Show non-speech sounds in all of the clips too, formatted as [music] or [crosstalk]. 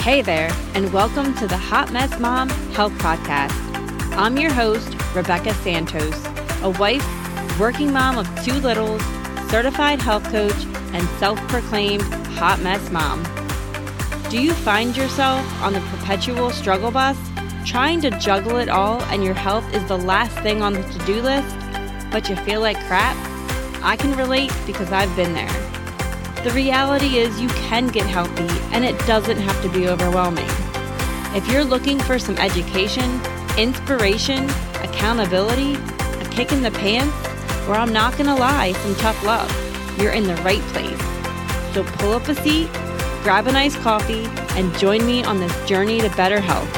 Hey there, and welcome to the Hot Mess Mom Health Podcast. I'm your host, Rebecca Santos, a wife, working mom of two littles, certified health coach, and self proclaimed hot mess mom. Do you find yourself on the perpetual struggle bus, trying to juggle it all, and your health is the last thing on the to do list, but you feel like crap? I can relate because I've been there. The reality is, you can get healthy and it doesn't have to be overwhelming. If you're looking for some education, inspiration, accountability, a kick in the pants, or I'm not gonna lie, some tough love, you're in the right place. So pull up a seat, grab a nice coffee, and join me on this journey to better health.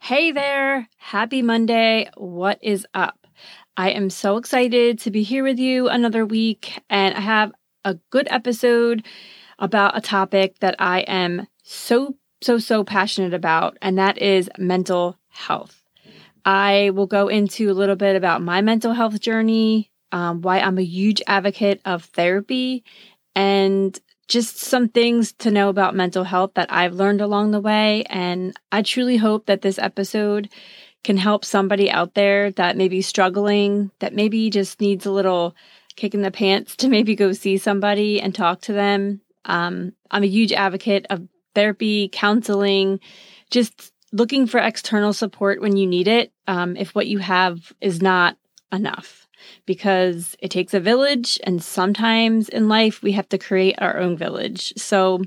Hey there, happy Monday. What is up? I am so excited to be here with you another week, and I have a good episode about a topic that I am so, so, so passionate about, and that is mental health. I will go into a little bit about my mental health journey, um, why I'm a huge advocate of therapy, and just some things to know about mental health that I've learned along the way. And I truly hope that this episode can help somebody out there that may be struggling, that maybe just needs a little kick in the pants to maybe go see somebody and talk to them. Um, I'm a huge advocate of therapy, counseling, just looking for external support when you need it. Um, if what you have is not enough, because it takes a village, and sometimes in life we have to create our own village. So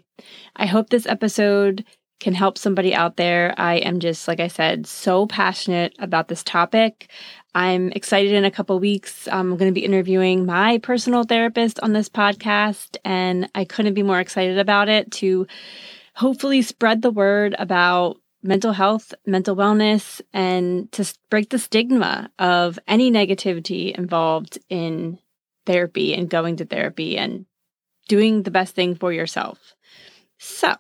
I hope this episode can help somebody out there. I am just, like I said, so passionate about this topic. I'm excited in a couple weeks. Um, I'm going to be interviewing my personal therapist on this podcast, and I couldn't be more excited about it to hopefully spread the word about mental health, mental wellness, and to break the stigma of any negativity involved in therapy and going to therapy and doing the best thing for yourself. So,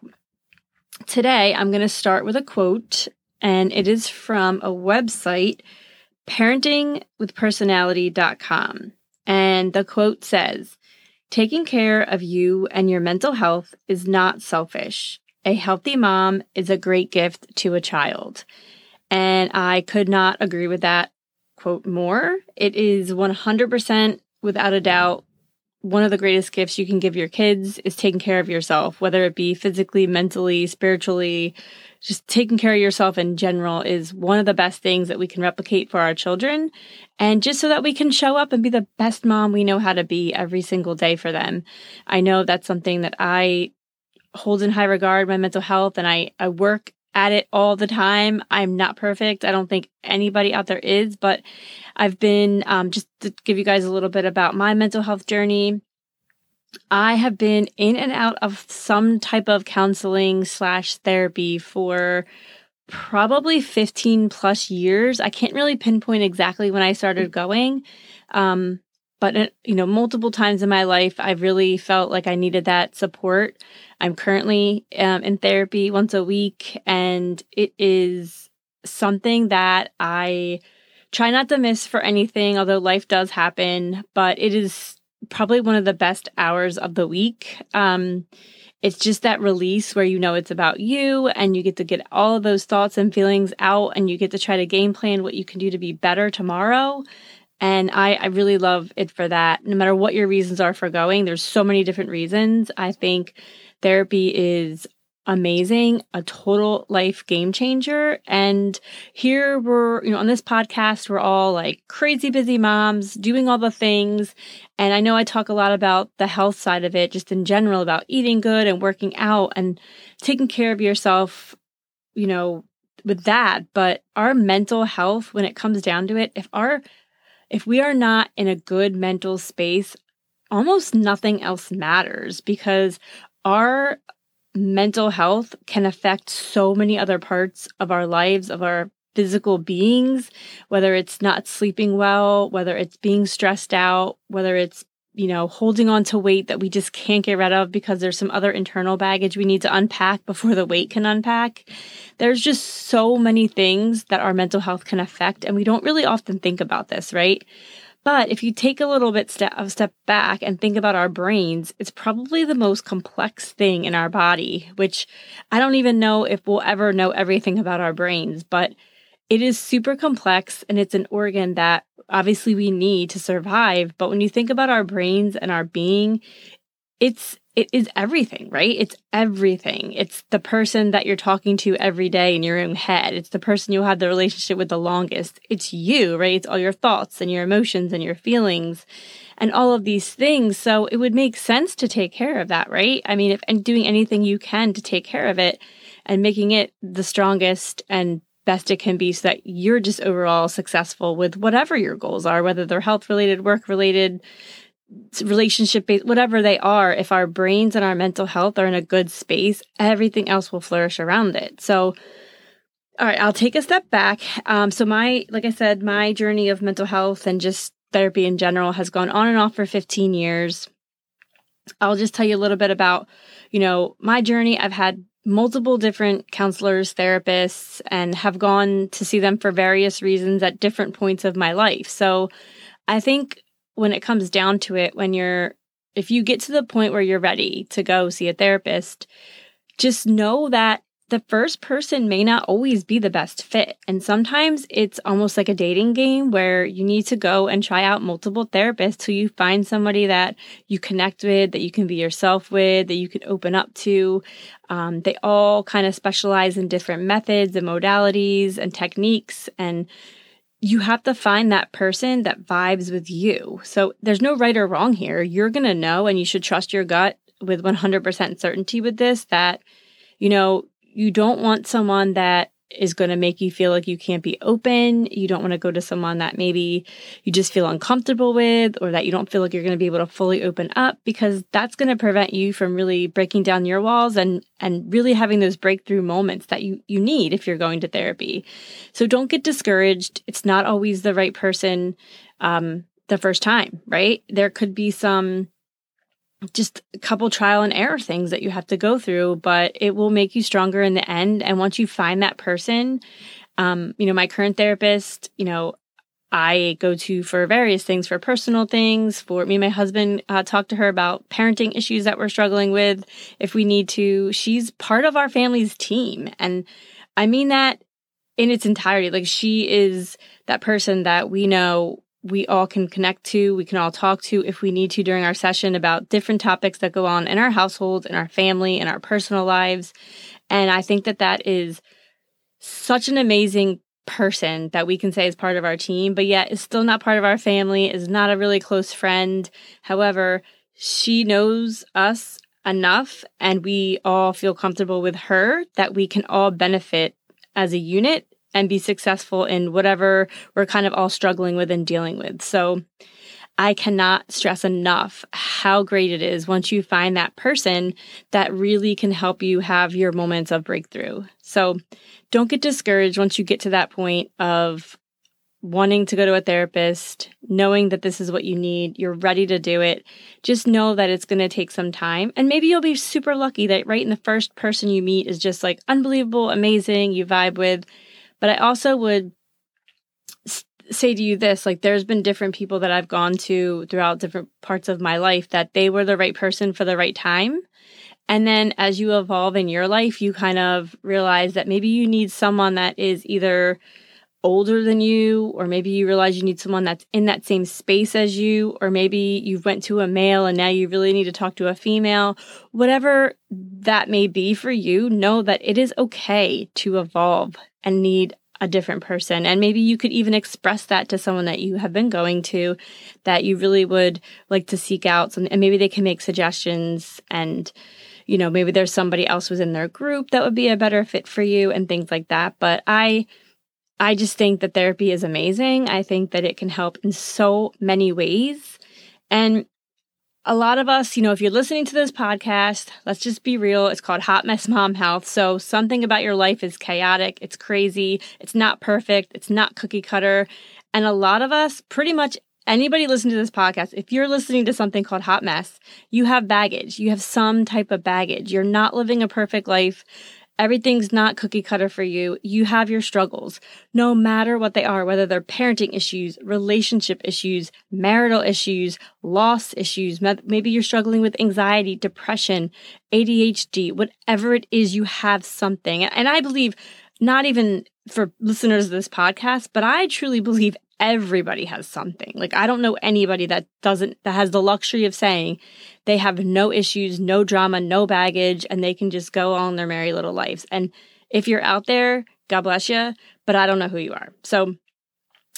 Today, I'm going to start with a quote, and it is from a website, parentingwithpersonality.com. And the quote says, Taking care of you and your mental health is not selfish. A healthy mom is a great gift to a child. And I could not agree with that quote more. It is 100% without a doubt one of the greatest gifts you can give your kids is taking care of yourself, whether it be physically, mentally, spiritually, just taking care of yourself in general is one of the best things that we can replicate for our children. And just so that we can show up and be the best mom we know how to be every single day for them. I know that's something that I hold in high regard, my mental health, and I, I work at it all the time. I'm not perfect. I don't think anybody out there is, but I've been, um, just to give you guys a little bit about my mental health journey. I have been in and out of some type of counseling slash therapy for probably 15 plus years. I can't really pinpoint exactly when I started going. Um, but uh, you know multiple times in my life i've really felt like i needed that support. I'm currently um, in therapy once a week and it is something that i try not to miss for anything although life does happen but it is probably one of the best hours of the week. Um, it's just that release where you know it's about you and you get to get all of those thoughts and feelings out and you get to try to game plan what you can do to be better tomorrow and I, I really love it for that. No matter what your reasons are for going, there's so many different reasons. I think therapy is amazing, a total life game changer. And here we're, you know, on this podcast, we're all like crazy busy moms doing all the things. And I know I talk a lot about the health side of it, just in general, about eating good and working out and taking care of yourself, you know, with that. But our mental health, when it comes down to it, if our if we are not in a good mental space, almost nothing else matters because our mental health can affect so many other parts of our lives, of our physical beings, whether it's not sleeping well, whether it's being stressed out, whether it's you know, holding on to weight that we just can't get rid of because there's some other internal baggage we need to unpack [laughs] before the weight can unpack. There's just so many things that our mental health can affect, and we don't really often think about this, right? But if you take a little bit step, a step back and think about our brains, it's probably the most complex thing in our body, which I don't even know if we'll ever know everything about our brains, but it is super complex and it's an organ that obviously we need to survive. But when you think about our brains and our being, it's it is everything, right? It's everything. It's the person that you're talking to every day in your own head. It's the person you'll have the relationship with the longest. It's you, right? It's all your thoughts and your emotions and your feelings and all of these things. So it would make sense to take care of that, right? I mean, if and doing anything you can to take care of it and making it the strongest and best it can be so that you're just overall successful with whatever your goals are, whether they're health related, work related, relationship based, whatever they are, if our brains and our mental health are in a good space, everything else will flourish around it. So, all right, I'll take a step back. Um, so, my, like I said, my journey of mental health and just therapy in general has gone on and off for 15 years. I'll just tell you a little bit about, you know, my journey. I've had multiple different counselors, therapists, and have gone to see them for various reasons at different points of my life. So I think when it comes down to it, when you're, if you get to the point where you're ready to go see a therapist, just know that the first person may not always be the best fit. And sometimes it's almost like a dating game where you need to go and try out multiple therapists till you find somebody that you connect with, that you can be yourself with, that you can open up to. Um, they all kind of specialize in different methods and modalities and techniques. And you have to find that person that vibes with you. So there's no right or wrong here. You're going to know, and you should trust your gut with 100% certainty with this that, you know, you don't want someone that is going to make you feel like you can't be open. You don't want to go to someone that maybe you just feel uncomfortable with or that you don't feel like you're going to be able to fully open up because that's going to prevent you from really breaking down your walls and and really having those breakthrough moments that you you need if you're going to therapy. So don't get discouraged. It's not always the right person um the first time, right? There could be some just a couple trial and error things that you have to go through, but it will make you stronger in the end. And once you find that person, um, you know, my current therapist, you know, I go to for various things, for personal things. For me and my husband, uh, talk to her about parenting issues that we're struggling with. If we need to, she's part of our family's team, and I mean that in its entirety. Like she is that person that we know we all can connect to, we can all talk to if we need to during our session about different topics that go on in our household, in our family, in our personal lives. And I think that that is such an amazing person that we can say is part of our team, but yet is still not part of our family, is not a really close friend. However, she knows us enough and we all feel comfortable with her that we can all benefit as a unit and be successful in whatever we're kind of all struggling with and dealing with. So I cannot stress enough how great it is once you find that person that really can help you have your moments of breakthrough. So don't get discouraged once you get to that point of wanting to go to a therapist, knowing that this is what you need, you're ready to do it. Just know that it's going to take some time. And maybe you'll be super lucky that right in the first person you meet is just like unbelievable, amazing, you vibe with. But I also would say to you this like there's been different people that I've gone to throughout different parts of my life that they were the right person for the right time. And then as you evolve in your life, you kind of realize that maybe you need someone that is either older than you or maybe you realize you need someone that's in that same space as you or maybe you went to a male and now you really need to talk to a female. Whatever that may be for you know that it is okay to evolve and need a different person. And maybe you could even express that to someone that you have been going to that you really would like to seek out some, and maybe they can make suggestions and you know maybe there's somebody else within their group that would be a better fit for you and things like that. But i I just think that therapy is amazing. I think that it can help in so many ways. And a lot of us, you know, if you're listening to this podcast, let's just be real. It's called Hot Mess Mom Health. So something about your life is chaotic, it's crazy, it's not perfect, it's not cookie cutter. And a lot of us, pretty much anybody listening to this podcast, if you're listening to something called Hot Mess, you have baggage. You have some type of baggage. You're not living a perfect life Everything's not cookie cutter for you. You have your struggles, no matter what they are, whether they're parenting issues, relationship issues, marital issues, loss issues. Maybe you're struggling with anxiety, depression, ADHD, whatever it is, you have something. And I believe not even for listeners of this podcast, but I truly believe everybody has something. Like I don't know anybody that doesn't that has the luxury of saying they have no issues, no drama, no baggage and they can just go on their merry little lives. And if you're out there, God bless you, but I don't know who you are. So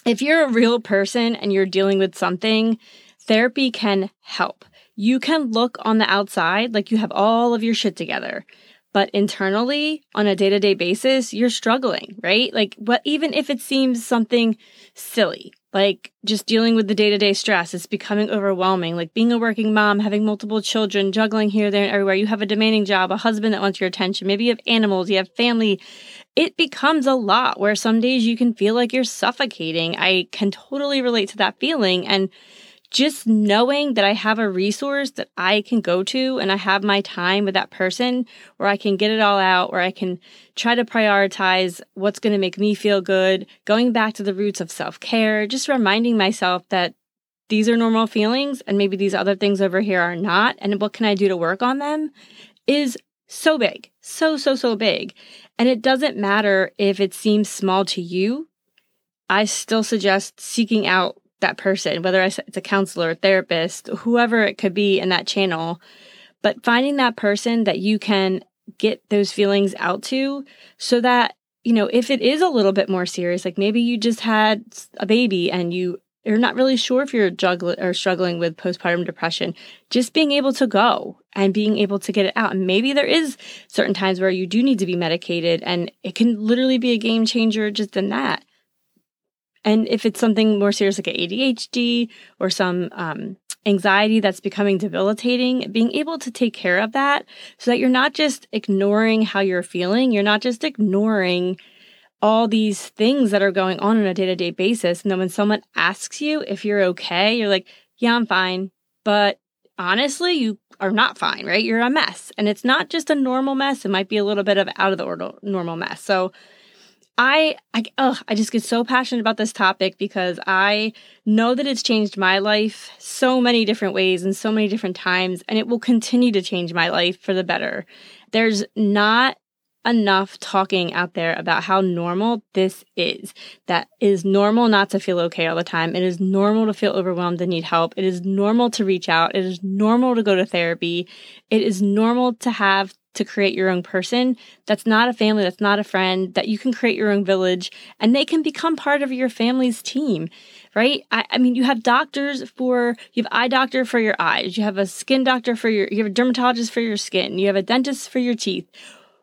if you're a real person and you're dealing with something, therapy can help. You can look on the outside like you have all of your shit together but internally on a day-to-day basis you're struggling right? Like what even if it seems something silly like just dealing with the day-to-day stress it's becoming overwhelming. Like being a working mom having multiple children juggling here there and everywhere. You have a demanding job a husband that wants your attention. Maybe you have animals you have family. It becomes a lot where some days you can feel like you're suffocating. I can totally relate to that feeling. And just knowing that I have a resource that I can go to and I have my time with that person where I can get it all out, where I can try to prioritize what's going to make me feel good, going back to the roots of self care, just reminding myself that these are normal feelings and maybe these other things over here are not. And what can I do to work on them is so big, so, so, so big. And it doesn't matter if it seems small to you. I still suggest seeking out that person, whether it's a counselor, a therapist, whoever it could be in that channel, but finding that person that you can get those feelings out to so that, you know, if it is a little bit more serious, like maybe you just had a baby and you are not really sure if you're juggling or struggling with postpartum depression, just being able to go and being able to get it out. And maybe there is certain times where you do need to be medicated and it can literally be a game changer just in that. And if it's something more serious like ADHD or some um, anxiety that's becoming debilitating, being able to take care of that so that you're not just ignoring how you're feeling, you're not just ignoring all these things that are going on on a day to day basis. And then when someone asks you if you're okay, you're like, yeah, I'm fine. But honestly, you are not fine, right? You're a mess. And it's not just a normal mess, it might be a little bit of out of the order, normal mess. So I I oh, I just get so passionate about this topic because I know that it's changed my life so many different ways and so many different times and it will continue to change my life for the better. There's not enough talking out there about how normal this is. That is normal not to feel okay all the time. It is normal to feel overwhelmed and need help. It is normal to reach out. It is normal to go to therapy. It is normal to have to create your own person that's not a family, that's not a friend, that you can create your own village and they can become part of your family's team, right? I, I, mean, you have doctors for, you have eye doctor for your eyes, you have a skin doctor for your, you have a dermatologist for your skin, you have a dentist for your teeth.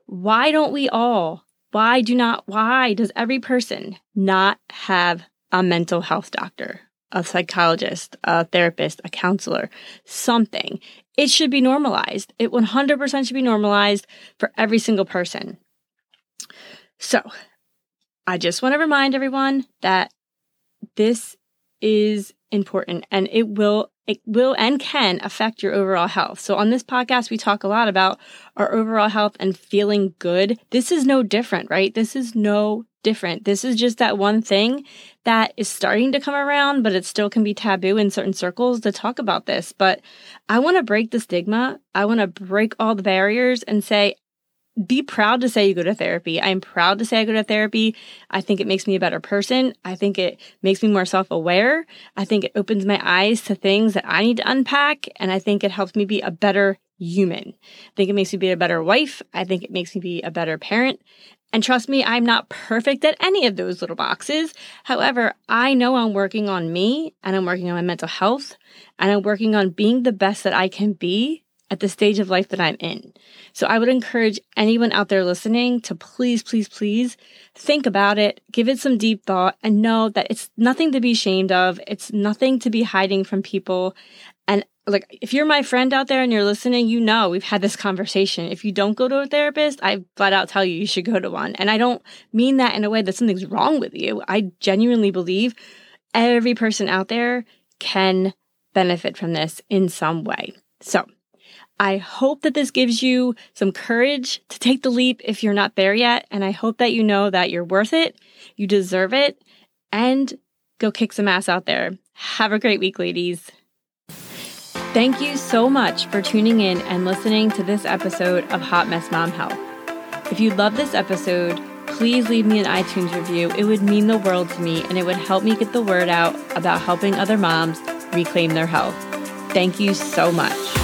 Why don't we all, why do not, why does every person not have a mental health doctor? a psychologist, a therapist, a counselor, something. It should be normalized. It 100% should be normalized for every single person. So, I just want to remind everyone that this is important and it will it will and can affect your overall health. So on this podcast we talk a lot about our overall health and feeling good. This is no different, right? This is no different. This is just that one thing that is starting to come around, but it still can be taboo in certain circles to talk about this. But I want to break the stigma. I want to break all the barriers and say, be proud to say you go to therapy. I'm proud to say I go to therapy. I think it makes me a better person. I think it makes me more self aware. I think it opens my eyes to things that I need to unpack. And I think it helps me be a better human. I think it makes me be a better wife. I think it makes me be a better parent. And trust me, I'm not perfect at any of those little boxes. However, I know I'm working on me and I'm working on my mental health and I'm working on being the best that I can be at the stage of life that I'm in. So I would encourage anyone out there listening to please, please, please think about it, give it some deep thought, and know that it's nothing to be ashamed of. It's nothing to be hiding from people. And like if you're my friend out there and you're listening, you know we've had this conversation. If you don't go to a therapist, I flat out tell you you should go to one. And I don't mean that in a way that something's wrong with you. I genuinely believe every person out there can benefit from this in some way. So I hope that this gives you some courage to take the leap if you're not there yet. And I hope that you know that you're worth it, you deserve it, and go kick some ass out there. Have a great week, ladies. Thank you so much for tuning in and listening to this episode of Hot Mess Mom Health. If you love this episode, please leave me an iTunes review. It would mean the world to me and it would help me get the word out about helping other moms reclaim their health. Thank you so much.